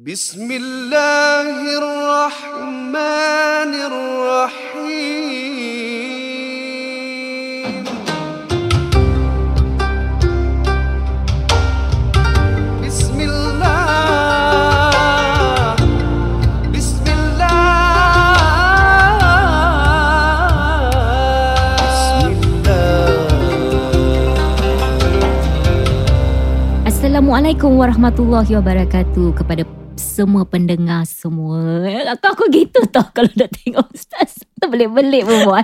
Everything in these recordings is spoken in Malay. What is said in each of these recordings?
بسم الله الرحمن الرحيم بسم الله بسم الله Assalamualaikum warahmatullahi wabarakatuh kepada semua pendengar semua. Aku aku gitu tau kalau dah tengok Ustaz. Terbelik-belik berbual.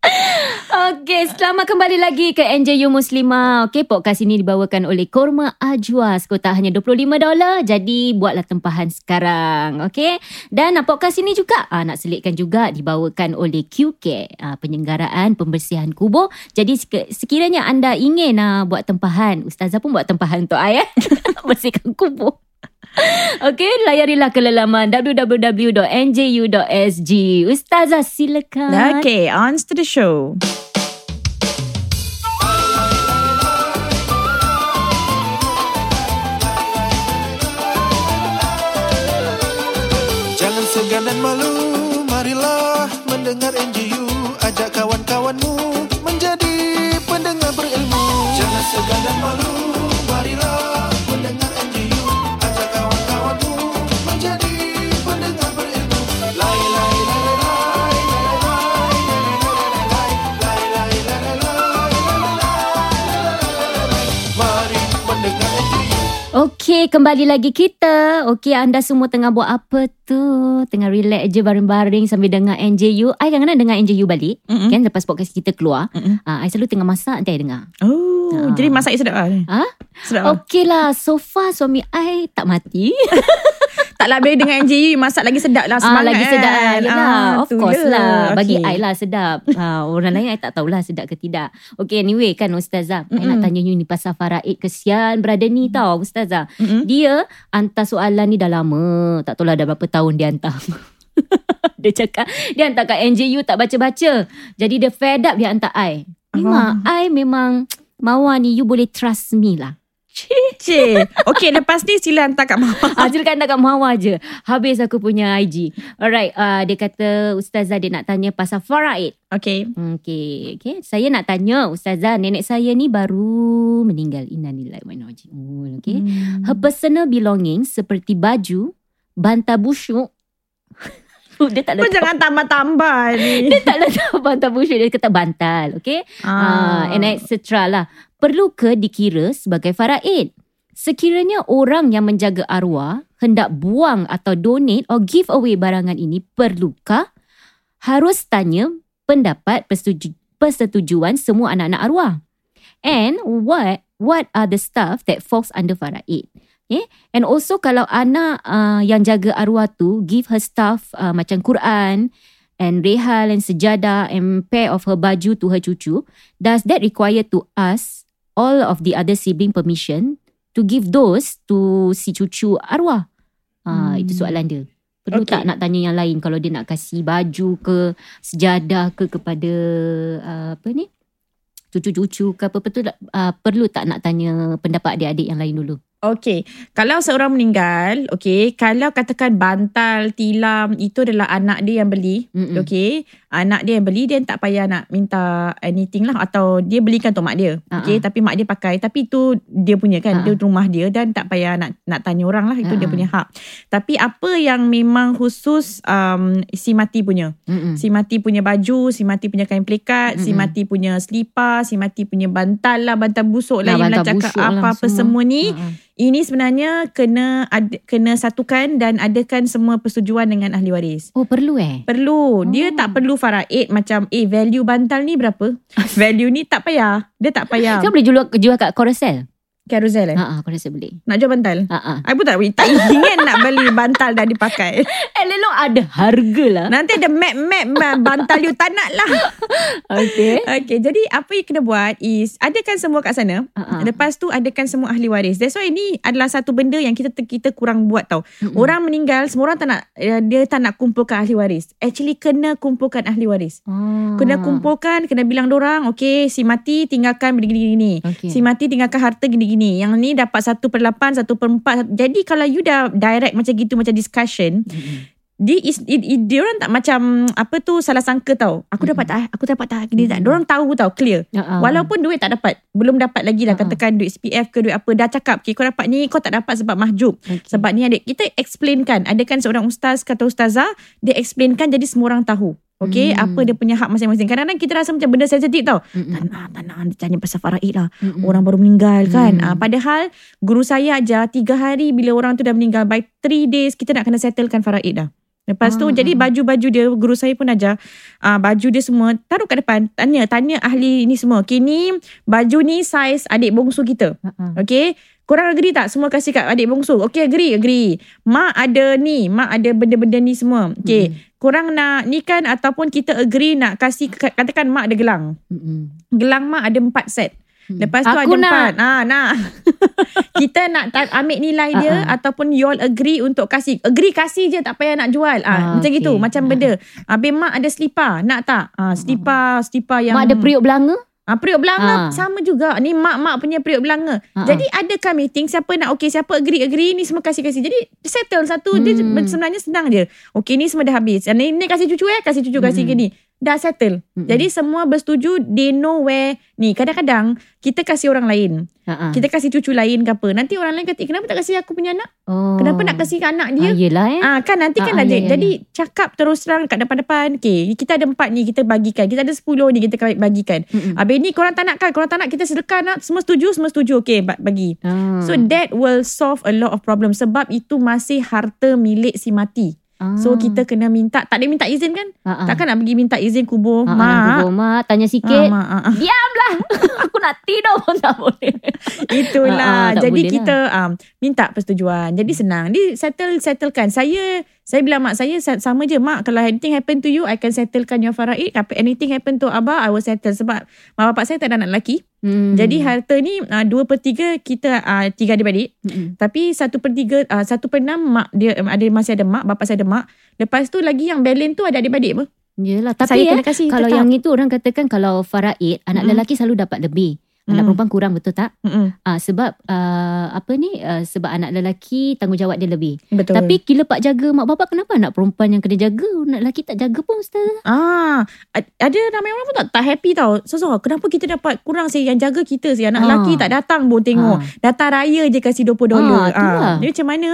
Okey, selamat kembali lagi ke NJU Muslimah. Okey, podcast ini dibawakan oleh Korma Ajwa. Sekota hanya 25 dolar. Jadi, buatlah tempahan sekarang. Okey. Dan ah, podcast ini juga ah, nak selitkan juga dibawakan oleh QK. Ah, penyelenggaraan pembersihan kubur. Jadi, sek- sekiranya anda ingin ah, buat tempahan. Ustazah pun buat tempahan untuk. Eh? Bersihkan kubur. Okey, layarilah ke laman www.nju.sg. Ustazah silakan. Okay, on to the show. Jangan segan dan malu Marilah mendengar NGU Ajak kawan-kawanmu Menjadi pendengar berilmu Jangan segan dan malu Ok, Okey, kembali lagi kita. Okey, anda semua tengah buat apa tu? Tengah relax je baring-baring sambil dengar NJU. I kadang-kadang dengar NJU balik. Mm-mm. Kan lepas podcast kita keluar. Ah, I selalu tengah masak nanti I dengar. Oh, Ah. jadi masak sedap lah. Ha? Sedap lah. Okey lah, so far suami I tak mati. Tak lah bila dengan NJU masak lagi sedap lah Ah, semangat lagi kan. sedap. Yalah, Ah, of tu course je. lah. Bagi Okay. I lah sedap. Ah, orang lain I tak tahulah sedap ke tidak. Okay, anyway kan Ustazah. I Mm-mm. nak tanya you ni pasal Faraid. Kesian brother ni tau Ustazah. Mm-mm. Dia hantar soalan ni dah lama. Tak tahulah dah berapa tahun dia hantar. dia cakap, dia hantar kat NJU tak baca-baca. Jadi dia fed up dia hantar I. Memang, I memang, Mawar ni you boleh trust me lah. Cik. Okay, lepas ni sila hantar kat bawah. Ah, silakan hantar kat Mawar je. Habis aku punya IG. Alright, uh, dia kata Ustazah dia nak tanya pasal Faraid. Okay. Okay, okay. Saya nak tanya Ustazah, nenek saya ni baru meninggal. Innalillahi wa inna ilaihi raji'un. Okay. Hmm. Her personal belongings seperti baju, bantal busuk. dia tak Kau letak jangan tambah-tambah ni. dia tak letak bantal busuk dia kata bantal okay ah. and etc lah. Perlu ke dikira sebagai faraid? Sekiranya orang yang menjaga arwah hendak buang atau donate or give away barangan ini perlukah? Harus tanya pendapat persetuju, persetujuan semua anak-anak arwah. And what what are the stuff that falls under faraid Okay. And also kalau anak uh, yang jaga arwah tu give her stuff uh, macam Quran and rehal and sejadah and pair of her baju to her cucu, does that require to us all of the other sibling permission to give those to si cucu arwah? Ah, Hmm. Itu soalan dia. Perlu Okay. tak nak tanya yang lain kalau dia nak kasih baju ke sejadah ke kepada uh, apa ni? Cucu-cucu ke apa betul uh, perlu tak nak tanya pendapat adik-adik yang lain dulu? Okay, kalau seorang meninggal, okay, kalau katakan bantal, tilam, itu adalah anak dia yang beli, Mm-mm. okay, anak dia yang beli, dia tak payah nak minta anything lah atau dia belikan untuk mak dia, Ah, okay, tapi mak dia pakai, tapi itu dia punya Ah, kan, dia rumah dia dan tak payah nak nak tanya orang lah, itu Ah, dia ah. punya hak. Tapi apa yang memang khusus um, si mati punya, Mm-mm. si mati punya baju, si mati punya kain pelikat, si Mm-mm. mati punya selipar, si mati punya bantal lah, bantal busuk lah, Lah, yang bantal cakap busuk lah apa-apa semua. semua ni, Ha-ha. Ini sebenarnya kena ad, kena satukan dan adakan semua persetujuan dengan ahli waris. Oh perlu eh? Perlu. Dia Oh. tak perlu faraid macam eh value bantal ni berapa? value ni tak payah. Dia tak payah. Kan boleh jual, jual kat Carousel? Carousel eh. Ha ah, Carousel boleh. Nak jual bantal? Ha ah. I pun tak, tak ingin nak beli bantal dah dipakai. Eh lelong ada harga lah. Nanti ada map-map bantal you tak nak lah. Okay. Okay, jadi apa yang kena buat is adakan semua kat sana. Ha ah. Lepas tu adakan semua ahli waris. That's why ini adalah satu benda yang kita kita kurang buat tau. Mm-mm. Orang meninggal, semua orang tak nak eh, dia tak nak kumpulkan ahli waris. Actually kena kumpulkan ahli waris. Oh. Kena kumpulkan, kena bilang orang, okay, si mati tinggalkan begini-gini. Okay. Si mati tinggalkan harta gini-gini gini. Yang ni dapat 1 per 8, 1 per 4. Jadi kalau you dah direct macam gitu, macam discussion, dia is it, it, dia orang tak macam apa tu salah sangka tau. Aku dapat tak? Aku dapat tak? Dia tak. Dia orang tahu tau clear. Ah. Walaupun duit tak dapat, belum dapat lagi lah Ah, ah. katakan duit SPF ke duit apa dah cakap, okay, kau dapat ni kau tak dapat sebab mahjub. Okay. Sebab ni adik kita explainkan. Ada kan seorang ustaz kata ustazah, dia explainkan jadi semua orang tahu. Okay, Hmm. apa dia punya hak masing-masing. Kadang-kadang kita rasa macam benda sensitif tau. Mm-mm. Tak nak, tak nak. Tanya pasal faraid lah. Mm-mm. Orang baru meninggal kan. Hmm. Ah, padahal guru saya ajar tiga hari bila orang tu dah meninggal. By three days kita nak kena settlekan faraid dah. Lepas tu Ah. jadi baju-baju dia guru saya pun ajar ah, baju dia semua taruh kat depan tanya tanya ahli ni semua. Okay ni baju ni saiz adik bongsu kita. Ah, ah. Korang agree tak semua kasih kat adik bongsu? Okay agree agree. Mak ada ni, mak ada benda-benda ni semua. Okay korang nak ni kan ataupun kita agree nak kasih katakan mak ada gelang. Mm-mm. Gelang mak ada empat set. Lepas tu Aku ada nak. empat. Ha, nak. kita nak ta- ambil nilai dia Ah, ah. ataupun you all agree untuk kasih. Agree kasih je tak payah nak jual. Ah, Ah, macam gitu. okay. Macam Ah. benda. Habis mak ada selipar. Nak tak? Ah, selipar, selipar yang... Mak ada periuk belanga? Ah, periuk belanga Ah. sama juga. Ni mak-mak punya periuk belanga. Ah, Jadi adakah meeting siapa nak okey siapa agree-agree ni semua kasih-kasih. Jadi settle satu dia Hmm. sebenarnya senang je. Okey ni semua dah habis. Ni, ni kasih cucu eh, kasih cucu kasih Hmm. ke ni. Dah settle. Mm-mm. Jadi semua bersetuju they know where ni kadang-kadang kita kasih orang lain. Ah. Kita kasih cucu lain ke apa. Nanti orang lain kata, "Eh, kenapa tak kasih aku punya anak? Oh. Kenapa nak kasih ke anak dia?" Ah, yelah eh. Ah kan nanti kan Ah, ada. ya, ya, Jadi cakap terus terang kat depan-depan. Okay, kita ada empat ni kita bagikan. Kita ada sepuluh ni kita bagikan. Mm-mm. Habis ni korang tak nak kan? Korang tak nak kita sedekah nak? Semua setuju? Semua setuju. Okay, ba- bagi. Ah. So that will solve a lot of problem. Sebab itu masih harta milik si mati. Ah. So kita kena minta. Tak ada minta izin kan? ah, ah. Takkan nak pergi minta izin kubur. Ah, ah, mak. kubur mak tanya Ah, sikit. mak, ah, ah. Diamlah. Aku nak tidur pun tak boleh. Itulah. Ah, ah, tak Jadi boleh kita um, minta persetujuan. Jadi senang. Di settle settlekan. Saya saya bilang mak saya sa- sama je mak kalau anything happen to you I can settlekan your faraid. Apa anything happen to abah I will settle sebab mak bapak saya tak ada anak lelaki. Hmm. Jadi harta ni uh, dua per tiga kita uh, tiga adik-beradik. Mm-mm. Tapi satu per tiga, uh, satu per enam mak dia ada masih ada mak, bapa saya ada mak. Lepas tu lagi yang balance tu ada adik-beradik apa? Yelah. Saya Tapi kena eh, kasih kalau tetap. yang itu orang katakan kalau faraid, anak Mm-mm. lelaki selalu dapat lebih. Anak Mm. perempuan kurang betul tak? Mm-mm. Ah sebab uh, apa ni? Uh, sebab anak lelaki tanggungjawab dia lebih. Betul. Tapi gila pak jaga mak bapak kenapa anak perempuan yang kena jaga? Anak lelaki tak jaga pun ustaz. Ah, ad- ada ramai orang pun tak, tak happy tau. So, so kenapa kita dapat kurang sih yang jaga kita sih anak Ah. lelaki tak datang pun tengok. Datang raya je kasih 20 dolar. Ah, itulah. Dia macam mana?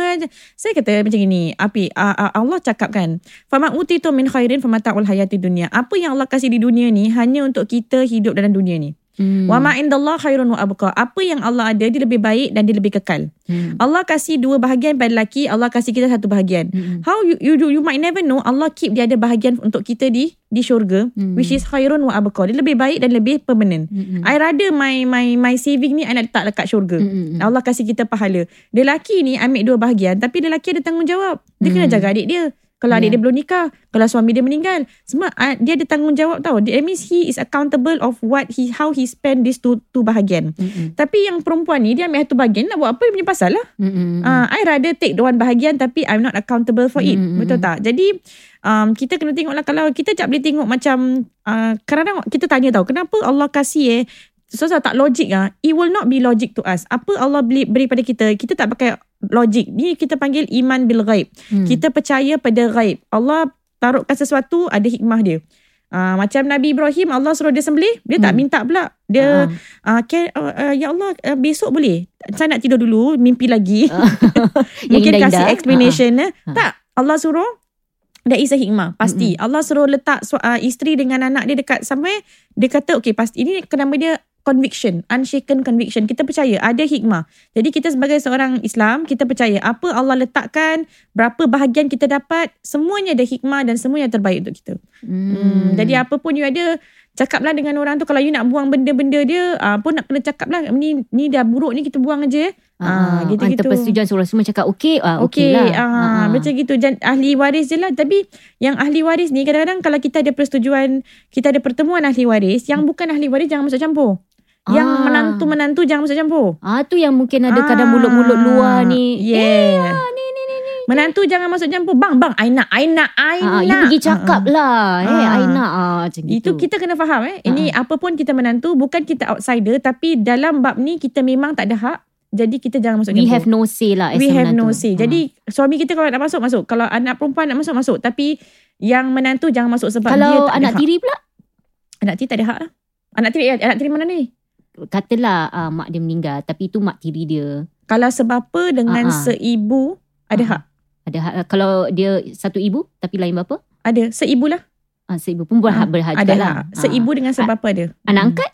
Saya kata macam gini, api ah, ah, Allah cakap kan, "Fama utitu min khairin famata'ul hayati dunia." Apa yang Allah kasih di dunia ni hanya untuk kita hidup dalam dunia ni. Hmm. Wa ma indallah khairun wa abqa. Apa yang Allah ada dia lebih baik dan dia lebih kekal. Hmm. Allah kasih dua bahagian pada lelaki, Allah kasih kita satu bahagian. Hmm. How you you do you might never know Allah keep dia ada bahagian untuk kita di di syurga Hmm. which is khairun wa abqa. Dia lebih baik dan lebih permanent. Hmm. I rather my my my saving ni I nak letak dekat syurga. Hmm. Allah kasih kita pahala. Dia lelaki ni ambil dua bahagian tapi dia lelaki ada tanggungjawab. Dia kena Hmm. jaga adik dia. Kalau adik Yeah. dia belum nikah, kalau suami dia meninggal, semua ah, dia ada tanggungjawab tau. That means he is accountable of what he how he spend this two two bahagian. Hmm. Tapi yang perempuan ni dia ambil satu bahagian nak buat apa dia punya pasal lah. Hmm. Ah, I rather take the one bahagian tapi I'm not accountable for it. Mm, mm, Betul tak? Jadi um, kita kena tengoklah kalau kita tak boleh tengok macam uh, kadang-kadang kita tanya tau kenapa Allah kasih eh so, so tak logik ah. It will not be logic to us. Apa Allah beri, beri pada kita, kita tak pakai logik. Ni kita panggil iman bil ghaib. Hmm. Kita percaya pada ghaib. Allah taruhkan sesuatu ada hikmah dia. Uh, macam Nabi Ibrahim Allah suruh dia sembelih dia tak Hmm. minta pula dia Ah. uh, can, uh, uh, ya Allah uh, besok boleh saya nak tidur dulu mimpi lagi Yang mungkin indah-indah. kasih explanation eh. Ha. Tak, Allah suruh That is a hikmah Pasti Allah suruh letak uh, Isteri dengan anak dia Dekat somewhere Dia kata okay pasti Ini nama dia Conviction Unshaken conviction Kita percaya Ada hikmah Jadi kita sebagai seorang Islam Kita percaya Apa Allah letakkan Berapa bahagian kita dapat Semuanya ada hikmah Dan semuanya terbaik untuk kita hmm. Jadi apa pun you ada Cakaplah dengan orang tu Kalau you nak buang benda-benda dia uh, Pun nak kena cakap lah Ni, ni dah buruk ni Kita buang aja Ah, Ah, gitu-gitu. Antara persetujuan seorang semua cakap okey, ah, okey Okey, lah. ah, macam gitu. Jan, ahli waris je lah. Tapi yang ahli waris ni kadang-kadang kalau kita ada persetujuan, kita ada pertemuan ahli waris, yang bukan ahli waris jangan masuk campur. Yang Ah. menantu-menantu jangan masuk campur. Ah tu yang mungkin ada kadang Ah, mulut-mulut luar ni. Yeah. Eh, ah, ni ni ni ni. Menantu jangan masuk campur. Bang, bang, I nak, I nak, I Ah, nak. you pergi cakap Ah, ah. lah. Eh, Ah. I nak ah, macam gitu. Itu kita kena faham eh. Ini apa pun kita menantu, bukan kita outsider. Tapi dalam bab ni kita memang tak ada hak. Jadi kita jangan masuk We campur. have no say lah We have no menantu. say. Ha. Jadi suami kita kalau nak masuk masuk. Kalau anak perempuan nak masuk masuk. Tapi yang menantu jangan masuk sebab dia kalau tak ada anak hak. tiri pula anak tiri tak ada hak lah. Anak tiri anak tiri mana ni? Katalah uh, mak dia meninggal tapi itu mak tiri dia Kalau sebapa dengan ah. seibu ada Ah. hak. ada hak, kalau dia satu ibu tapi lain bapa Ada seibu lah. uh, seibu pun Ah, berhak berhak Ada lah. Seibu dengan sebapa ada. anak Hmm. angkat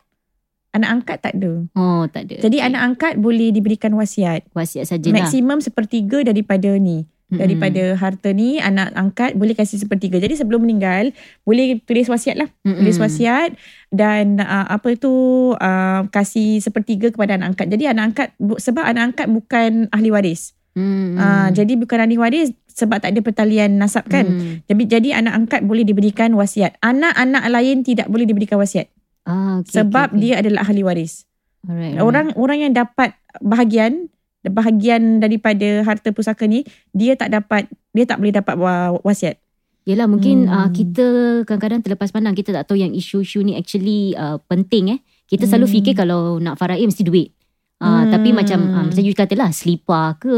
Anak angkat tak ada. oh tak ada Jadi anak angkat boleh diberikan wasiat. wasiat sajalah Maksimum sepertiga daripada ni. Daripada harta ni anak angkat boleh kasih sepertiga. Jadi sebelum meninggal boleh tulis wasiat lah. Mm-mm. Tulis wasiat dan uh, apa tu uh, kasih sepertiga kepada anak angkat. Jadi anak angkat sebab anak angkat bukan ahli waris. Uh, jadi bukan ahli waris sebab tak ada pertalian nasab kan. Mm. Jadi jadi anak angkat boleh diberikan wasiat. Anak-anak lain tidak boleh diberikan wasiat ah, okay, sebab okay, okay. dia adalah ahli waris. Alright, alright. Orang orang yang dapat bahagian bahagian daripada harta pusaka ni dia tak dapat dia tak boleh dapat wa- wasiat. Yelah mungkin Hmm. uh, kita kadang-kadang terlepas pandang kita tak tahu yang isu-isu ni actually uh, penting eh. Kita selalu Hmm. fikir kalau nak faraid mesti duit. Uh, Hmm. Tapi macam uh, macam you katalah selipar ke,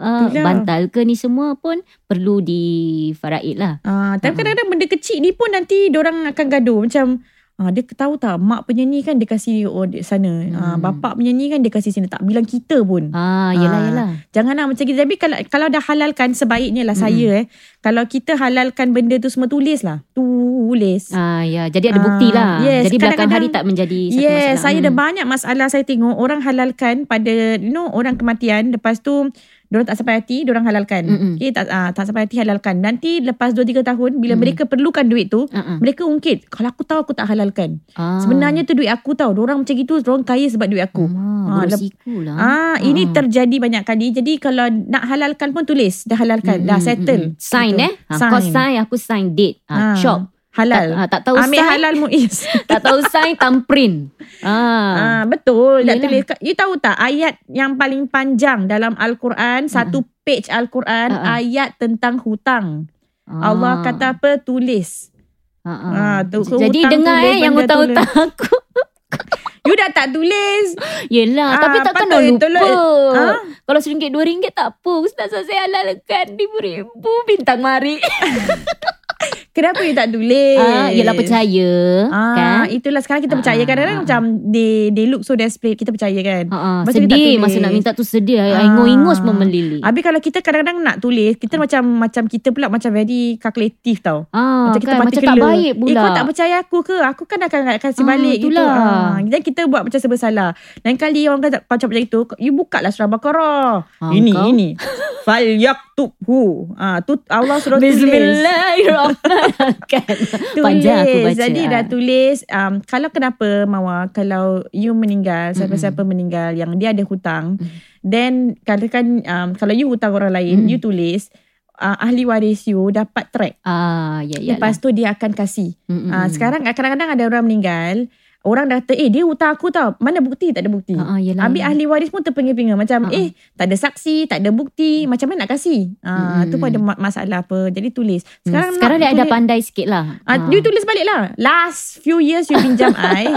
uh, Itulah. bantal ke ni semua pun perlu di faraid lah. Ah, tapi Ha. kadang-kadang benda kecil ni pun nanti orang akan gaduh macam ah, dia tahu tak mak punya ni kan dia kasih oh, di sana. Ah, Hmm. bapak punya ni kan dia kasih sini tak bilang kita pun. Ah, yelah Ah. yelah. Jangan nak macam gitu. Tapi kalau kalau dah halalkan sebaiknya lah Hmm. saya eh. Kalau kita halalkan benda tu semua tulis lah. Tulis. Ah ya, jadi ada Ah, bukti lah. yes, jadi belakang hari tak menjadi satu Yes, masalah. saya Hmm. ada banyak masalah saya tengok orang halalkan pada you know orang kematian lepas tu Diorang tak sampai hati, diorang halalkan. Mm-mm. Okay, tak, ah, tak sampai hati halalkan. Nanti lepas 2-3 tahun, bila Mm. mereka perlukan duit tu, Uh-uh. mereka ungkit. Kalau aku tahu aku tak halalkan. Ah. Sebenarnya tu duit aku tau. Diorang macam gitu, diorang kaya sebab duit aku. Ah, bersiku lah. Ah, ini Ah. terjadi banyak kali. Jadi kalau nak halalkan pun tulis. Dah halalkan. dah Mm-mm, settle. mm-mm. Sign Gitu. eh. Ha, Kau sign, aku sign date. Ah, Shop. Halal. Tak, ah, tak tahu Ambil sign. halal muiz. tak tahu sign, thumbprint. Ah. Ah, betul. Yelah. tulis. You tahu tak ayat yang paling panjang dalam Al-Quran, satu page Al-Quran, ah. ayat tentang hutang. Ah. Allah kata apa? Tulis. Ah, ah. Tu- Jadi hutang dengar tulis, eh yang hutang-hutang aku. You dah tak tulis. Yelah, Ah, tapi takkan nak lupa. tolong. Ah? Kalau RM1, RM2 tak apa. Ustaz saya halalkan RM5,000 bintang mari. Kenapa you tak tulis? Ah, yelah percaya. Ah, kan? itulah sekarang kita percaya Ah, kadang-kadang ah, macam they they look so desperate kita percaya kan. Ha, ha, Masa dia tak sedih tulis. masa nak minta tu sedih. Ah. Ah. Ingus-ingus pun melilit. Habis kalau kita kadang-kadang nak tulis, kita macam macam kita pula macam very calculative tau. Ah, macam kita kan, macam tak baik pula. Eh kau tak percaya aku ke? Aku kan akan kasih Ah, balik gitu. itulah. Ah, dan kita buat macam serba salah. Lain kali orang kata kau macam itu, you buka lah surah Baqarah. Ah, ini kau? ini. Fal yaktubhu. Ah tu Allah suruh tulis. Bismillahirrahmanirrahim. Tulis. Panjang aku baca. Jadi dah tulis um, kalau kenapa Mawa kalau you meninggal siapa-siapa meninggal yang dia ada hutang Mm. then katakan um, kalau you hutang orang lain Mm. you tulis uh, ahli waris you dapat track Ah, ya ya. lepas tu dia akan kasih Mm-mm. uh, sekarang kadang-kadang ada orang meninggal orang dah kata eh dia hutang aku tau mana bukti tak ada bukti yelah, Ambil yelah. ahli waris pun terpinga-pinga Macam ha. eh Tak ada saksi Tak ada bukti Macam mana nak kasih ah, Mm-mm. Tu pun ada ma- masalah apa Jadi tulis Sekarang, Hmm, sekarang nak dia ada tulis- pandai sikit lah. Ah, You tulis balik lah Last few years You pinjam I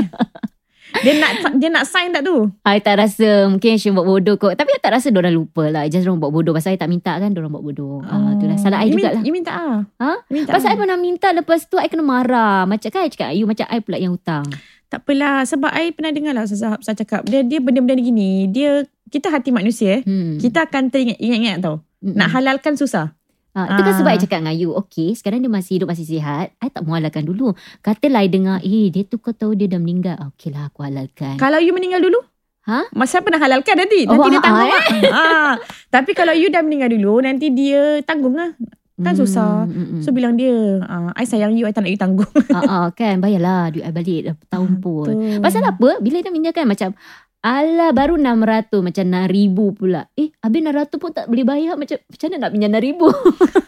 Dia nak Dia nak sign tak tu I tak rasa mungkin Syum buat bodoh kot. Tapi I tak rasa diorang lupa lah. Just diorang buat bodoh. Pasal I tak minta kan diorang buat bodoh. Ah, tu lah. Salah I you jugalah. minta, You minta ah. Ha? Minta Pasal I ah. pernah minta lepas tu I kena marah. Macam kan I cakap you macam I pula yang hutang. Tak apalah Sebab I pernah dengar lah Ustaz saya cakap Dia dia benda-benda ni Dia Kita hati manusia eh Hmm. Kita akan teringat Ingat-ingat tau Mm-mm. Nak halalkan susah Ah, itu kan Ah. sebab I cakap dengan you Okay sekarang dia masih hidup Masih sihat I tak mau halalkan dulu Katalah I dengar Eh dia tu kau tahu dia dah meninggal Ah, Okay lah aku halalkan Kalau you meninggal dulu Ha? Masa pernah halalkan nanti Oh, Nanti dia ah, tanggung ah, lah ah. Tapi kalau you dah meninggal dulu Nanti dia tanggung lah Kan susah. mm, mm. So bilang dia ah, I sayang you I tak nak you tanggung ah, ah, kan bayarlah duit I balik dah tahun pun. Betul. Pasal apa? Bila dia minjakan macam Alah baru 600 macam 6000 pula. Eh habis 600 pun tak boleh bayar macam macam mana nak pinjam 6000?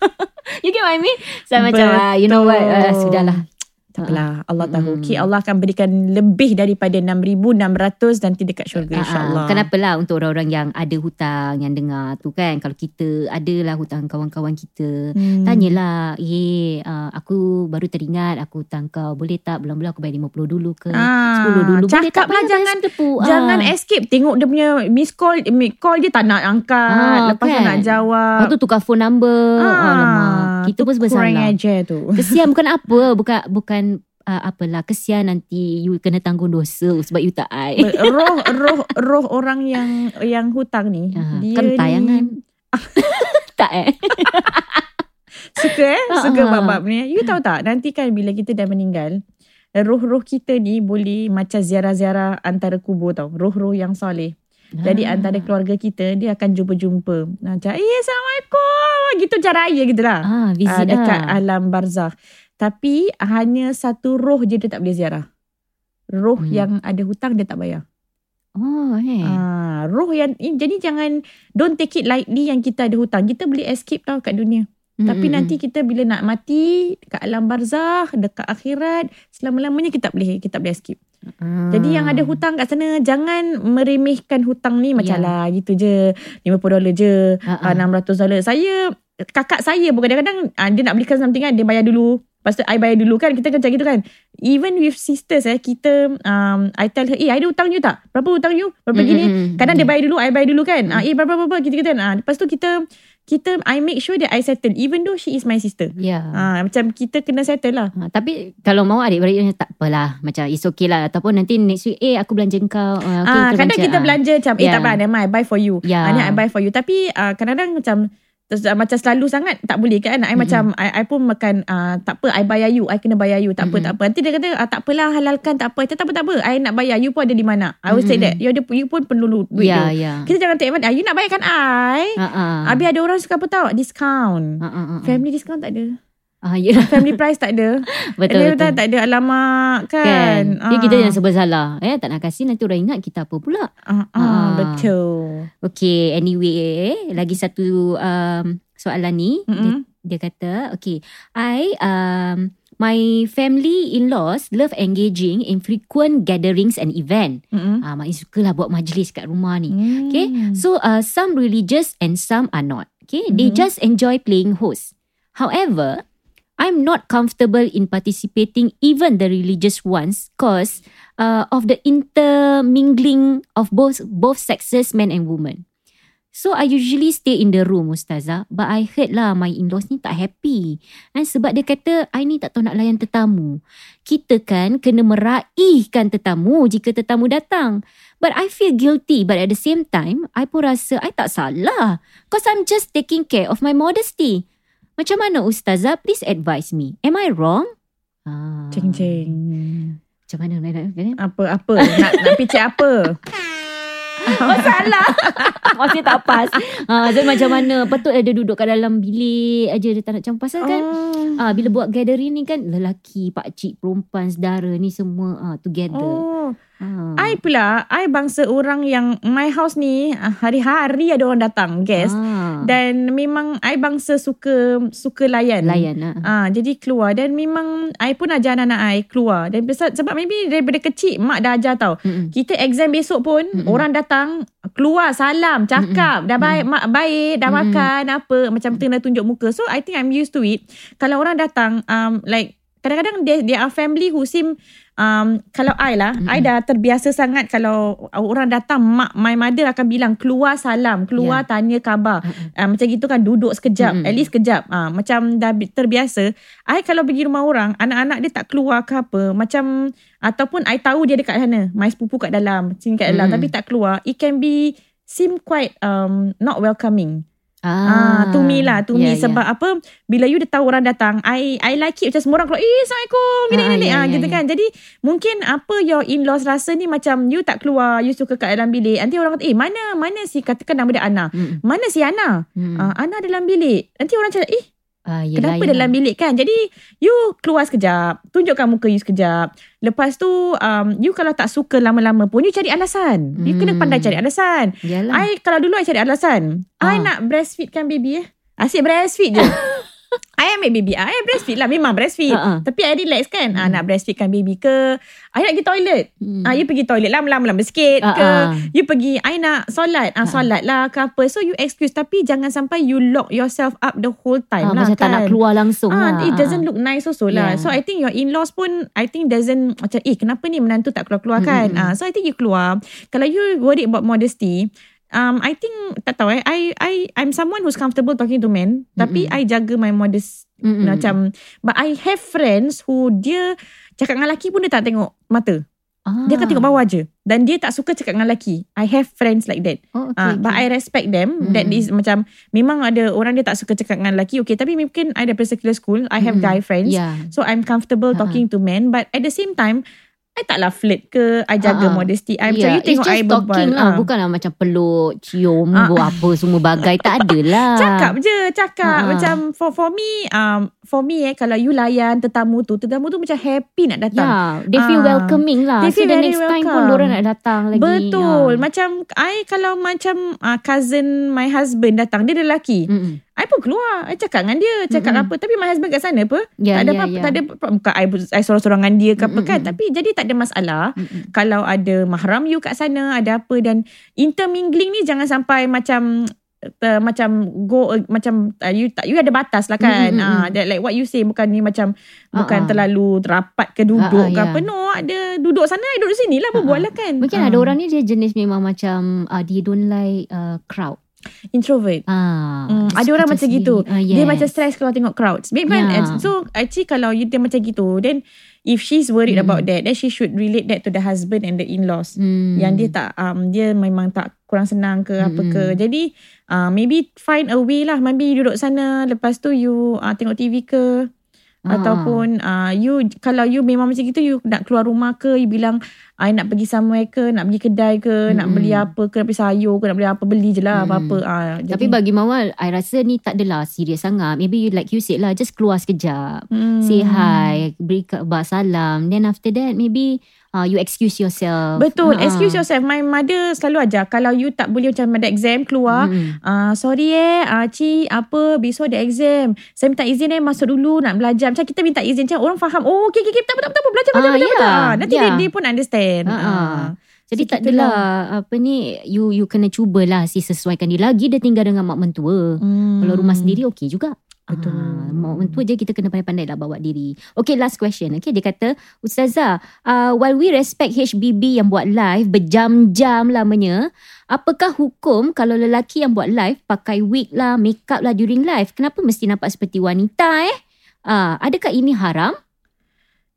you get what I mean? So macam ah, you know what? Uh, sudahlah. Tak apalah. Allah tahu. Okay, Allah akan berikan lebih daripada 6,600 nanti dekat syurga Ah, insyaAllah. ah. Kenapa lah untuk orang-orang yang ada hutang yang dengar tu kan. Kalau kita adalah hutang kawan-kawan kita. Hmm. Tanyalah, eh uh, aku baru teringat aku hutang kau. Boleh tak bulan-bulan aku bayar 50 dulu ke? Ah, 10 dulu. Boleh tak cakap lah jangan tepu? Jangan escape Tengok dia punya Miss call Call dia tak nak angkat Ah, Lepas kan? nak jawab Lepas tu tukar phone number. Alamak. Kita pun Kurang bersalah. ajar tu Kesian bukan apa. Bukan bukan uh, apalah. Kesian nanti you kena tanggung dosa sebab you tak ai. roh roh roh orang yang yang hutang ni Ah, dia kan ni tayangan. tak eh? suka eh Ah, suka ah. bab-bab ni you tahu tak nanti kan bila kita dah meninggal roh-roh kita ni boleh macam ziarah-ziarah antara kubur tau roh-roh yang soleh jadi Ah. antara keluarga kita dia akan jumpa-jumpa macam eh assalamualaikum gitu caraya gitu lah Ah, visit uh, dekat alam barzakh. Tapi hanya satu roh je dia tak boleh ziarah. Roh Hmm. hmm. yang ada hutang dia tak bayar. Oh, eh. Ah, roh yang eh, jadi jangan don't take it lightly yang kita ada hutang. Kita boleh escape tau kat dunia. Mm, Tapi mm, nanti kita bila nak mati dekat alam barzakh, dekat akhirat, selama-lamanya kita tak boleh kita tak boleh escape. mm. Jadi yang ada hutang kat sana jangan meremehkan hutang ni macam Ya. lah gitu je. 50 dolar je. Ah, ah. uh, 600 dolar. Saya kakak saya pun kadang-kadang uh, dia nak belikan something kan dia bayar dulu. Lepas tu I bayar dulu kan kita macam gitu kan. Even with sisters eh kita um, I tell her eh I ada hutang you tak? Berapa hutang you? Berapa Mm, gini? mm, mm. Kadang dia bayar dulu I bayar dulu kan. Mm. Ah eh berapa berapa kita kita ah lepas tu kita kita I make sure that I settle even though she is my sister. Ya. Ah macam kita kena settle lah. Ha, tapi kalau mau adik-beradik tak apalah macam it's okay lah ataupun nanti next week eh aku belanja kau uh, okay, Ah, kadang kita ah. belanja macam eh Ya. tak apa never mind I buy for you. Ya. Ah, ni I buy for you. Tapi uh, kadang-kadang macam terus, uh, macam selalu sangat tak boleh kan. I Mm-mm. macam I, I pun makan uh, tak apa I bayar you. I kena bayar you. Tak apa Mm-mm. tak apa. Nanti dia kata ah, tak apalah halalkan tak apa. Tak apa tak apa. I nak bayar you pun ada di mana. I will say Mm-mm. that. You ada you pun perlu duit ya tu. ya Kita jangan take advantage. Ah, You nak bayarkan I. ah Habis ada orang suka apa tau? Discount. ah, ah. Family discount tak ada. Ah ya Family price tak ada. betul Dia betul tak ada alamak kan. kan Jadi kita Ah. jangan sebab salah eh tak nak kasih nanti orang ingat kita apa pula Ah, ah, Ah. betul. Okay anyway lagi satu um, soalan ni dia, dia kata okay I um My family in-laws love engaging in frequent gatherings and event. Ah, maknanya sukalah buat majlis kat rumah ni. Okay. Hmm. So uh, some religious and some are not. Okay. They Mhm. just enjoy playing host. However, I'm not comfortable in participating even the religious ones cause uh, of the intermingling of both both sexes, men and women. So I usually stay in the room Ustazah But I heard lah my in-laws ni tak happy. Eh, Sebab dia kata I ni tak tahu nak layan tetamu. Kita kan kena meraihkan tetamu jika tetamu datang. But I feel guilty But at the same time I pun rasa I tak salah Cause I'm just taking care of my modesty Macam mana Ustazah Please advise me. Am I wrong? Ah, Ceng ceng. Macam mana nak nak- Apa apa? Nak nak picit apa? Oh salah Masih tak pas. Ha, Jadi macam mana? Patut dia duduk kat dalam bilik aja Dia tak nak campur Pasal kan? Oh. ah, Bila buat gathering ni kan Lelaki, pakcik, perempuan, saudara ni semua ah, Together. Oh, ah. I pula, I bangsa orang yang my house ni ah, hari-hari ada orang datang guest ah. dan memang I bangsa suka suka layan. Layan lah Ah, jadi keluar dan memang I pun ajar anak-anak I keluar dan besar, sebab maybe daripada kecil mak dah ajar tau. Mm-mm. Kita exam besok pun Mm-mm. orang datang keluar salam cakap dah baik mak baik dah Mm-mm. makan apa macam tengah tunjuk muka. So I think I'm used to it. Kalau orang datang um like kadang-kadang they, they are family who seem um kalau I lah Mm-mm. I dah terbiasa sangat kalau orang datang mak my mother akan bilang keluar salam keluar tanya khabar Mm-mm. uh, macam gitu kan duduk sekejap Mm-mm. at least sekejap uh, macam dah bi- terbiasa I kalau pergi rumah orang anak-anak dia tak keluar ke apa macam ataupun I tahu dia dekat sana my sepupu kat dalam sini kat dalam Mm. tapi tak keluar it can be seem quite um not welcoming Ah, Ah, to me lah, to me Ya, ya. sebab apa bila you dah tahu orang datang, I I like it macam semua orang keluar, "Eh, assalamualaikum." Gini Ah, gini ya, ah ya, gitu ya. kan. Jadi mungkin apa your in-laws rasa ni macam you tak keluar, you suka kat dalam bilik. Nanti orang kata, "Eh, mana mana si katakan nama dia Ana. Mm-mm. Mana si Ana?" Mm. Ah, Ana dalam bilik. Nanti orang cakap, "Eh, Ah, yelah, kenapa yelah. dalam bilik kan?" Jadi you keluar sekejap, tunjukkan muka you sekejap. Lepas tu um, you kalau tak suka lama-lama pun you cari alasan. You kena Hmm. pandai cari alasan. Yalah. I kalau dulu I cari alasan. I Ah. nak breastfeed kan baby eh. Asyik breastfeed je. I ambil baby I breastfeed lah Memang breastfeed Ha-ha. Tapi I relax kan ah, Nak breastfeedkan baby ke I nak pergi toilet Hmm. Ah, you pergi toilet lah Lama-lama sikit ke Ah, ah. You pergi I nak solat ah, Solat lah ke apa So you excuse Tapi jangan sampai You lock yourself up The whole time Ah, lah macam kan tak nak keluar langsung Ah, lah. it doesn't look nice also lah. So I think your in-laws pun I think doesn't macam eh kenapa ni menantu tak keluar-keluar kan. Mm-mm. Ah, so I think you keluar. Kalau you worried about modesty, um I think tak tahu eh I I I'm someone who's comfortable talking to men tapi Mm-mm. I jaga my modest Mm-mm. macam but I have friends who dia cakap dengan lelaki pun dia tak tengok mata. Ah. Dia akan tengok bawah je. Dan dia tak suka cakap dengan lelaki. I have friends like that. Oh, okay, Ah, but I okay. respect them Mm. that is macam memang ada orang dia tak suka cakap dengan lelaki okay tapi mungkin I daripada secular school I have Mm. guy friends Yeah. so I'm comfortable Ha-ha. talking to men but at the same time I taklah flirt ke I jaga Ha-ha. modesty I macam Yeah, you tengok it's I just berbual talking lah. ah. Bukanlah macam peluk, cium, Ah. buat apa semua bagai. Tak ada lah. Cakap je Cakap Ha-ha. Macam for for me um, For me eh Kalau you layan tetamu tu Tetamu tu macam happy nak datang Yeah, they feel Ah. welcoming lah. They so feel the very next time pun welcome. diorang nak datang lagi. Betul Ah. Macam I kalau macam uh, Cousin my husband datang Dia lelaki Mm-mm. I pun keluar I cakap dengan dia Cakap Mm-mm. apa Tapi my husband kat sana apa Ya, Tak ada ya, apa-apa ya. Tak ada apa Bukan I, I sorang-sorangan dia ke apa Mm-mm. kan Tapi jadi tak ada masalah Mm-mm. Kalau ada mahram you kat sana Ada apa Dan intermingling ni Jangan sampai macam uh, macam go uh, macam uh, you tak you ada batas lah kan Mm, mm, mm, ah that like what you say bukan ni macam bukan Ah, ah. terlalu rapat ke duduk ah, ke ya. apa no ada duduk sana I duduk sini lah berbual lah kan Mungkin Ah. ada orang ni dia jenis memang macam uh, dia don't like uh, crowd. Introvert Ah, Hmm, ada orang macam sendiri. gitu. Ah, Dia yes. macam stress kalau tengok crowds. Memang Yeah. so actually kalau you dia macam gitu then if she's worried Mm. about that then she should relate that to the husband and the in-laws. Hmm. Yang dia tak um dia memang tak kurang senang ke apa Mm-mm. ke. Jadi uh, maybe find a way lah. Maybe duduk sana lepas tu you uh, tengok TV ke Ah. ataupun uh, you kalau you memang macam gitu you nak keluar rumah ke you bilang I nak pergi somewhere ke nak pergi kedai ke nak Mm-mm. beli apa ke nak beli sayur ke nak beli apa beli je lah Mm. apa-apa uh, Tapi bagi Mawal, I rasa ni tak adalah serius sangat. Maybe you- like you said lah, just keluar sekejap. Hmm. Say hi, beri kabar salam. Then after that, maybe uh, you excuse yourself. Betul. Ah. Excuse yourself. My mother selalu ajar. Kalau you tak boleh macam ada exam keluar. Mm. Ah, sorry eh, ah, Cik, apa, besok ada exam. Saya minta izin eh, masuk dulu nak belajar. Macam kita minta izin, macam orang faham. Oh, okay, okay, okay, tak apa, tak apa, belajar, belajar, Ah, belajar. yeah, belajar. Ah, nanti yeah. dia, dia pun understand. Ah, ah. Jadi So, tak adalah apa ni you you kena cubalah si sesuaikan diri lagi dia tinggal dengan mak mentua. Hmm. Kalau rumah sendiri okey juga. Betul. Ah, mak mentua je kita kena pandai-pandai lah bawa diri. Okay last question. Okay dia kata Ustazah uh, while we respect HBB yang buat live berjam-jam lamanya apakah hukum kalau lelaki yang buat live pakai wig lah makeup lah during live kenapa mesti nampak seperti wanita eh? Ah, adakah ini haram?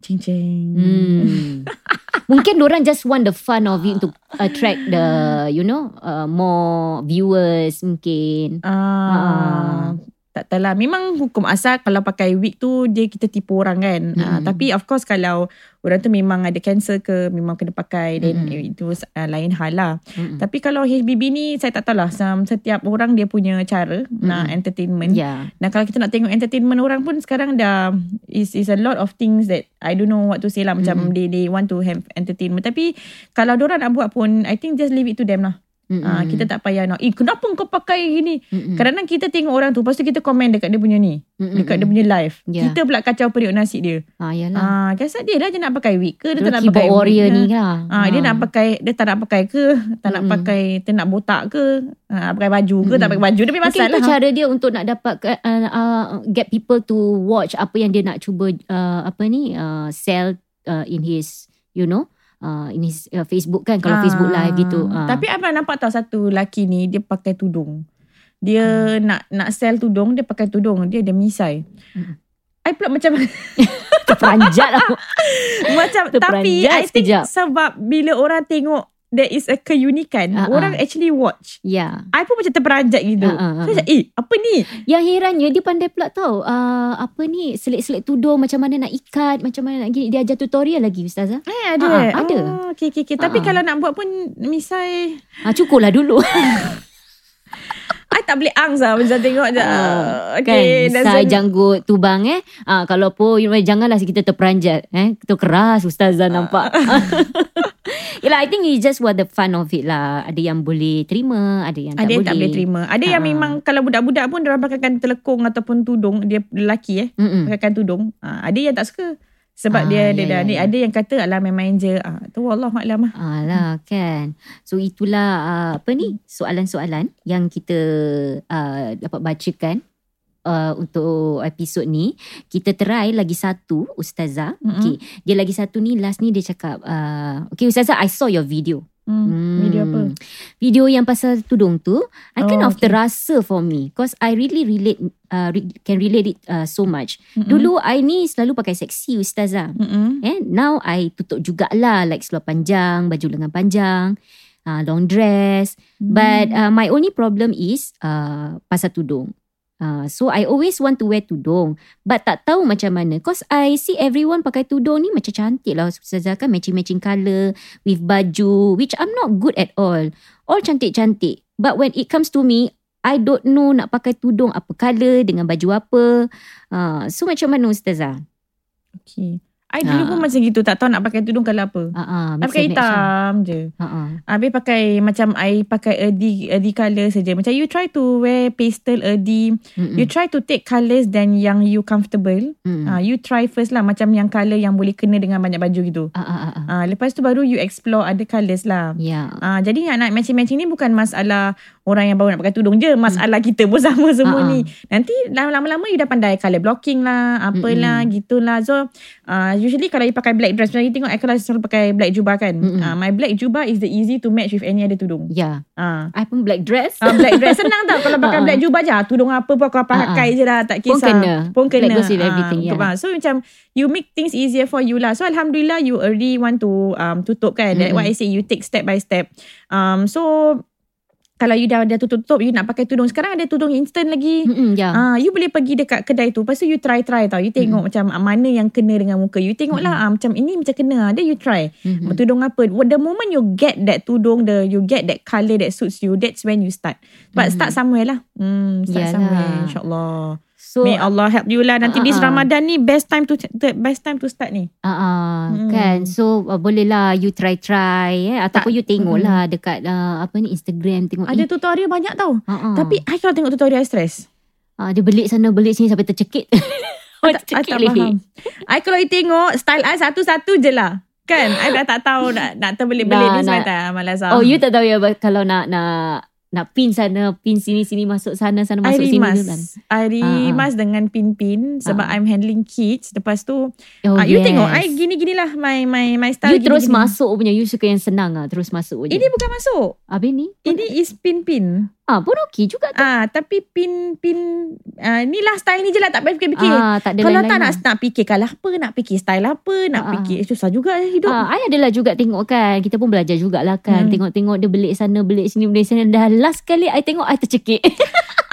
Cing, cing. Hmm. Mungkin orang just want the fun of it to attract the you know uh, more viewers mungkin. Ah, tak tahu lah. Memang hukum asal kalau pakai wig tu dia kita tipu orang kan. Ah, Mm. tapi of course kalau orang tu memang ada cancer ke memang kena pakai then Mm. itu uh, lain hal lah. Mm-mm. Tapi kalau HBB ni saya tak tahu lah. Setiap orang dia punya cara nak entertainment. Ya. Dan kalau kita nak tengok entertainment orang pun sekarang dah is is a lot of things that I don't know what to say lah macam Mm. they they want to have entertainment tapi kalau orang nak buat pun I think just leave it to them lah. Mm-mm. Ah kita tak payah nak eh kenapa kau pakai gini? Mm-mm. Kadang-kadang kita tengok orang tu lepas tu kita komen dekat dia punya ni, Mm-mm. dekat dia punya live. Ya. Kita pula kacau periuk nasi dia. Ah yalah. Ah kasar dia lah dia nak pakai wig ke dia tak nak pakai wig warrior ke? ni lah. Ah, dia nak pakai dia tak nak pakai ke tak nak Mm-mm. pakai dia nak botak ke ah, pakai baju ke tak Mm-mm. pakai baju dia punya Mungkin masalah itu cara dia untuk nak dapat uh, uh, get people to watch apa yang dia nak cuba uh, apa ni uh, sell uh, in his you know uh, in his uh, Facebook kan kalau Ah, Facebook live gitu. Ah. Tapi abang nampak tahu satu lelaki ni dia pakai tudung. Dia Hmm. nak nak sell tudung, dia pakai tudung, dia ada misai. Hmm. I pula macam terperanjat lah. macam tapi Terperanjat I think sekejap. sebab bila orang tengok there is a keunikan, ah. orang actually watch. Ya. I pun macam terperanjat gitu. Ah, So macam eh apa ni? Yang herannya dia pandai pula tahu uh, apa ni selit-selit tudung macam mana nak ikat, macam mana nak gini. Dia ajar tutorial lagi ustazah. Eh ada. Ah, ada. Oh, okay, okay, okay. Tapi Ah, ah. kalau nak buat pun misai Ah cukuplah dulu. Tak boleh ang sah macam tengok je. Ah, okay, kan Sai janggut tubang eh ah, Kalau pun you know, Janganlah kita terperanjat eh. Itu keras Ustazah nampak Yelah I think it's just what the fun of it lah Ada yang boleh terima Ada yang tak ada yang boleh tak boleh terima. Ada yang Ah. memang kalau budak-budak pun dia pakaikan telekung ataupun tudung dia lelaki eh Mm-mm. pakaikan tudung. Ah, ada yang tak suka sebab Ah, dia dia ya, dah ya, ni ya. ada yang kata alah main-main je. Ah tu wallahualam ah. Alah kan So itulah uh, Apa ni Soalan-soalan Yang kita uh, Dapat bacakan uh, Untuk episod ni Kita try lagi satu Ustazah Mm-mm. Okay Dia lagi satu ni Last ni dia cakap uh, Okay Ustazah I saw your video Hmm. Video apa? Video yang pasal tudung tu I kind Oh, of terasa for me Cause I really relate uh, re- Can relate it uh, so much Mm-mm. Dulu I ni selalu pakai seksi Ustazah Mm-mm. Eh, now I tutup jugalah like seluar panjang, baju lengan panjang, uh, long dress. But uh, my only problem is uh, pasal tudung. Uh, so I always want to wear tudung But tak tahu macam mana. Cause I see everyone pakai tudung ni Macam cantik lah. Ustazah kan Matching-matching colour With baju Which I'm not good at all. All cantik-cantik. But when it comes to me I don't know nak pakai tudung apa colour Dengan baju apa. Uh, So macam mana Ustazah? Okay. I dulu Ah. pun macam gitu tak tahu nak pakai tudung kalau apa. Uh, uh, I pakai hitam je. Uh-uh. Habis pakai macam I pakai earthy, earthy colour saja. Macam you try to wear pastel earthy. Mm-mm. You try to take colours then yang you comfortable. Ah, you try first lah macam yang colour yang boleh kena dengan banyak baju gitu. Ah, ah, ah, ah. Ah, lepas tu baru you explore other colours lah. Ya. Ah, jadi yang nak matching-matching ni bukan masalah orang yang baru nak pakai tudung je. Masalah kita pun sama semua ah. ni. Nanti lama-lama you dah pandai colour blocking lah. Apalah gitulah. So uh, usually kalau you pakai black dress. Macam you tengok I kalau selalu pakai black jubah kan. Mm-mm. Ah, my black jubah is the easy to match with any other tudung. Ya. Ah. I pun black dress. Ah, black dress senang tau kalau pakai ah. black jubah je ah, tudung apa pun kau pakai je lah tak Pun kisah kena. pun kena Black goes with Ah, everything, betul yeah. bang. so macam you make things easier for you lah so alhamdulillah you already want to um, tutup kan that Mm-mm. what I say you take step by step um, so kalau you dah dah tutup-tutup you nak pakai tudung. Sekarang ada tudung instant lagi. Mm-mm, ya. Ah, you boleh pergi dekat kedai tu. Lepas tu you try-try tau. You tengok macam ah, Mana yang kena dengan muka. You tengok lah ah, Macam ini macam kena. Ah. Then you try. Mhm. Tudung apa? The moment you get that tudung the You get that colour that suits you That's when you start. But Mhm. start somewhere lah. Hmm, Start Yalah. somewhere InsyaAllah So, May Allah help you lah Nanti Ah, this ah. Ramadan ni Best time to Best time to start ni uh, uh, Mm. kan. So uh, boleh lah you try-try eh ataupun Tak. you tengok lah dekat uh, apa ni Instagram tengok Ada eh, tutorial banyak tau uh-uh. Tapi I kalau tengok tutorial I stress uh, dia belik sana belik sini sampai tercekik. I tak, I tak leher. faham I kalau I tengok Style I satu-satu je lah Kan I dah tak tahu Nak, nak terbelit-belit Nak- ni Sebab tak malas lah Oh, you tak tahu ya kalau nak nak nak pin sana, pin sini sini masuk sana sana I masuk sini rimas tu kan. I rimas dengan pin-pin Sebab Ah. I'm handling kids Lepas tu Oh, ah, You yes. tengok I gini-gini lah My my my style You terus gini-gini. masuk punya You suka yang senang ah Terus masuk je Ini bukan masuk Habis ni Ini is pin-pin ah, Pun okey juga tu Ah, Tapi pin-pin ah, Ni lah style ni je lah Tak payah fikir-fikir ah, Tak ada Kalau lain-lain tak nak, lah. nak fikir Kalau apa Nak fikir style apa Nak Ah, ah. fikir eh, Susah juga eh, hidup Ah, I adalah juga tengok kan Kita pun belajar jugalah kan Hmm. Tengok-tengok dia belik sana Belik sini Belik sana Dah last kali I tengok I tercekik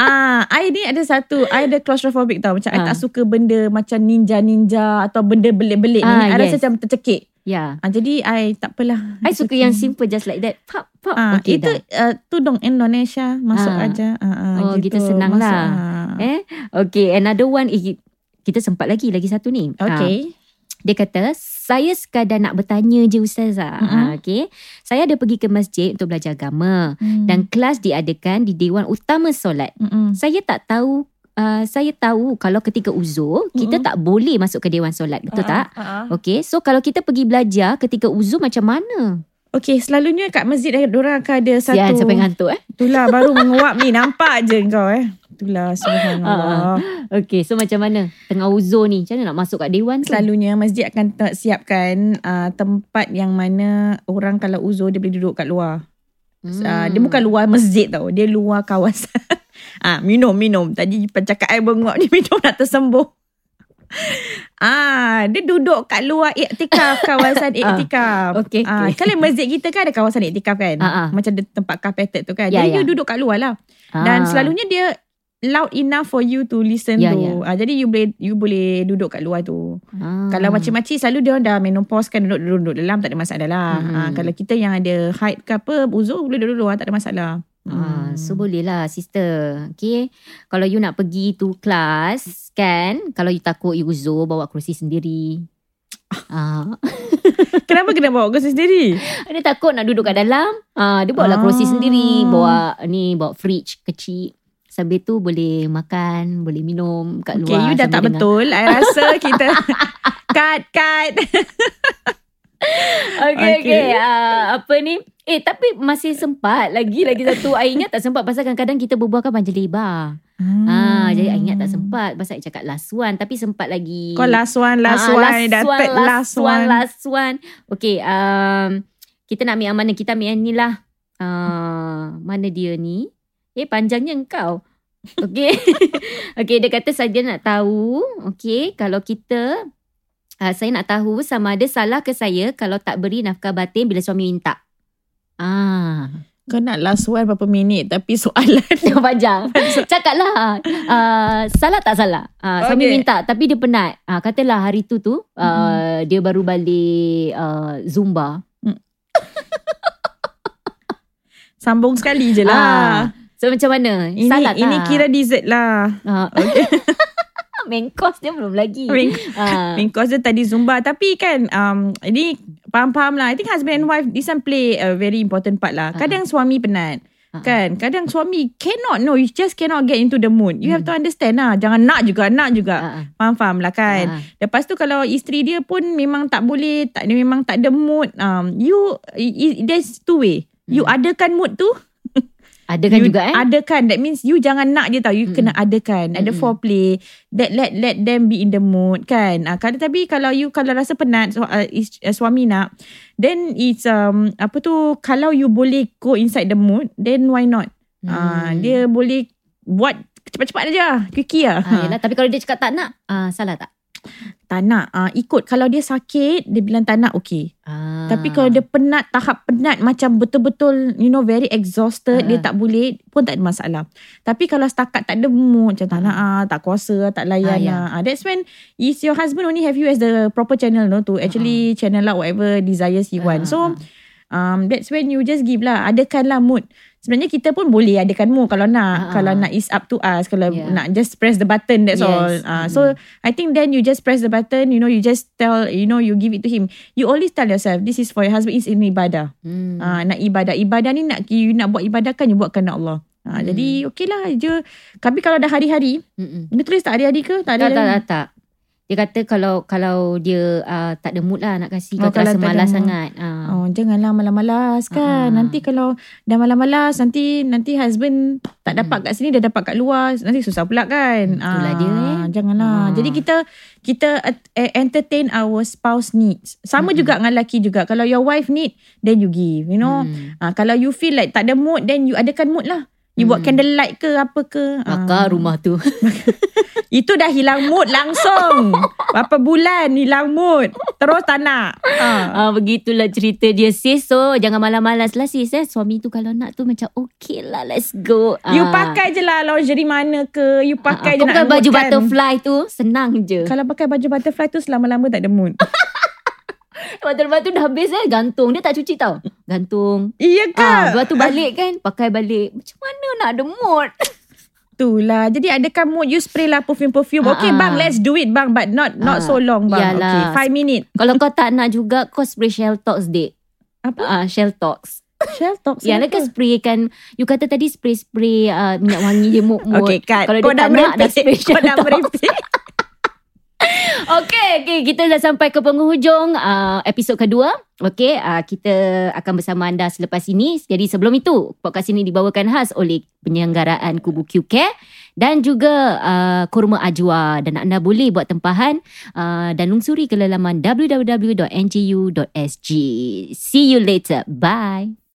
Ah, I ni ada satu, I ada claustrophobic tau. Macam I Ah. tak suka benda macam ninja-ninja atau benda belik-belik ni. Ah, I rasa yes. macam tercekik. Ya Ah, jadi I tak apalah. I suka yang simple Just like that Pop pop Ah, okay itu dah uh, tudung Indonesia masuk Ah. aja. Ah, ah, Oh, kita senang Masuk, lah. ah. Eh Okay another one eh, Kita sempat lagi Lagi satu ni Okay. Dia kata Saya sekadar nak bertanya je Ustazah Mm-mm. ah, Okay Saya ada pergi ke masjid Untuk belajar agama Hmm. Dan kelas diadakan Di Dewan Utama Solat Mm-mm. Saya tak tahu uh, Saya tahu Kalau ketika uzur Kita Mm-mm. tak boleh Masuk ke Dewan Solat Betul tak? Ah, ah, ah. Okay So kalau kita pergi belajar Ketika uzur macam mana? Okay, selalunya kat masjid orang akan ada satu. Sian sampai ngantuk eh Itulah baru menguap ni. Nampak je kau eh. Itulah subhanallah. Okay so macam mana? Tengah uzur ni Macam mana nak masuk kat Dewan tu? Selalunya masjid akan siapkan uh, tempat yang mana orang kalau uzur dia boleh duduk kat luar. Hmm. Uh, dia bukan luar masjid tau. Dia luar kawasan. ah, minum, minum. Tadi pencakap air bengok ni minum nak tersembuh. Ah, dia duduk kat luar iktikaf kawasan Ah, iktikaf. okey, Ah, okey. kalau masjid kita kan ada kawasan iktikaf kan. Ah, ah. Macam ada tempat carpeted tu kan. Ya, Jadi ya. you duduk kat luar lah. Dan selalunya dia loud enough for you to listen Ya, to. ya. Ah, jadi you boleh you boleh duduk kat luar tu. ah. Kalau makcik-makcik selalu dia orang dah menopause kan duduk, duduk dalam tak ada masalah lah. Mhm. Ha, kalau kita yang ada height ke apa uzur boleh duduk luar tak ada masalah. Ah, so boleh lah sister. Okay. Kalau you nak pergi tu kelas kan. Kalau you takut you uzur bawa kerusi sendiri. Ah, Kenapa kena bawa kursi sendiri? dia takut nak duduk kat dalam. Ah, dia bawa lah kerusi sendiri. Bawa ni bawa fridge kecil. Sambil tu boleh makan, boleh minum kat Okay, luar. you dah tak dengar. betul. I rasa kita cut, cut. Okay, okay. Okay. Uh, apa ni? Eh, tapi masih sempat. Lagi, lagi satu. I ingat tak sempat pasal kadang-kadang kita berbual kan panjang lebar. Hmm. Ah, jadi I ingat tak sempat. Pasal I cakap last one. Tapi sempat lagi. Kau last one, last Ah, one. last dah one, last, last one, one. last one. Okay, um, kita nak ambil yang mana? Kita ambil yang ni lah. Uh, mana dia ni? Eh, panjangnya engkau. Okay. okay, dia kata saja nak tahu. Okay, kalau kita... Uh, saya nak tahu sama ada salah ke saya kalau tak beri nafkah batin bila suami minta. Ah, Kau nak last one berapa minit tapi soalan. panjang. Cakaplah. Uh, salah tak salah? Uh, suami Okay. minta tapi dia penat. Uh, katalah hari tu tu uh, dia baru balik uh, Zumba. Sambung sekali je Ah, lah. So macam mana? Ini, salah tak? ini kira dessert lah. Uh, main course dia belum lagi. Main, Ah. main course dia tadi Zumba. Tapi kan, um, ini faham-faham lah. I think husband and wife, this one play a very important part lah. Kadang suami penat. Ah. Kan Kadang suami Cannot no You just cannot get into the mood You have to understand lah Jangan nak juga Nak juga Ah, ah. Faham-faham lah kan Ah. Lepas tu kalau isteri dia pun memang tak boleh, tak dia memang tak ada mood. Um, you, i- i- there's two way. You adakan mood tu. Ada kan you juga eh? Adakan. That means you jangan nak je tau. You Mm-mm. kena adakan. Ada Mm-mm. foreplay. That let let them be in the mood kan. Uh, kalau tapi kalau you kalau rasa penat su- uh, is, uh, suami nak, then it's um apa tu kalau you boleh go inside the mood, then why not? Ah, Hmm. dia boleh buat cepat-cepat aja. Quickie lah. Ah, yelah, tapi kalau dia cakap tak nak, ah, salah tak? Tak nak. Uh, ikut. Kalau dia sakit, dia bilang tak nak, okay. Ah. Tapi kalau dia penat, tahap penat macam betul-betul, you know, very exhausted, Ah. dia tak boleh, pun tak ada masalah. Tapi kalau setakat tak ada mood, macam tak nak, ah, tak kuasa, tak layan. Ah, ya. Ah, ah, that's when is your husband only have you as the proper channel, no, to actually channel out whatever desires he Ah, want. So, ah. Um, that's when you just give lah, adakanlah mood. Sebenarnya kita pun boleh adakan mood kalau nak. Ah, Kalau nak is up to us. Kalau Yeah. nak just press the button, that's Yes. all. Ah, So, I think then you just press the button, you know, you just tell, you know, you give it to him. You always tell yourself, this is for your husband, it's in ibadah. Hmm. Ah, nak ibadah. Ibadah ni nak you nak buat ibadah kan, you buat kerana Allah. Ah, Hmm. Jadi, okey lah je. Tapi kalau dah hari-hari, Mm-mm. dia tulis tak hari-hari ke? Tak Tak, ada. tak, tak, tak. Dia kata kalau kalau dia uh, tak ada mood lah nak kasih. Oh, Kalau terasa ada malas sangat. Ah. Oh, janganlah malas-malas kan. Ah. Nanti kalau dah malas-malas, nanti nanti husband tak dapat kat sini, dia dapat kat luar. Nanti susah pula kan. Hmm, itulah dia, eh. Janganlah. Ah. Jadi kita kita uh, entertain our spouse needs. Sama juga dengan lelaki juga. Kalau your wife need, then you give. You know. Hmm. Ah, kalau you feel like tak ada mood, then you adakan mood lah. You buat Hmm. candlelight ke apa ke. Bakar rumah tu. Itu dah hilang mood langsung. Berapa bulan hilang mood. Terus tak nak. Ah. Ah, begitulah cerita dia sis. So jangan malas-malas lah sis. Eh. Suami tu kalau nak tu macam okay lah let's go. You Ah. pakai je lah lingerie mana ke. You pakai je kau nak pakai baju kan. butterfly tu senang je. Kalau pakai baju butterfly tu selama-lama tak ada mood. Butterfly tu dah habis eh gantung. Dia tak cuci tau. Gantung. iya ke? Ah, lepas tu balik kan pakai balik. Macam mana nak ada mood? Itulah. Jadi adakan mood you spray lah perfume-perfume. Ah, okay ah. bang, let's do it bang. But not not Ah, so long bang. yalah. Okay, five minute. Kalau kau tak nak juga kau spray Shell Tox dek. Apa? Ah, Shell Tox. Shell talk. Ya, lah kan spray kan. You kata tadi spray-spray uh, minyak wangi je mood-mood. Okay, cut. Kalau Kau dia dah tak nak, dah spray Shell Tox. Okay, okay, kita dah sampai ke penghujung uh, episod kedua. Okay, uh, kita akan bersama anda selepas ini. Jadi sebelum itu, podcast ini dibawakan khas oleh penyelenggaraan Kubu QCare dan juga uh, Kurma Ajwa. Dan anda boleh buat tempahan uh, dan lungsuri ke laman www.ngu.sg. See you later. Bye.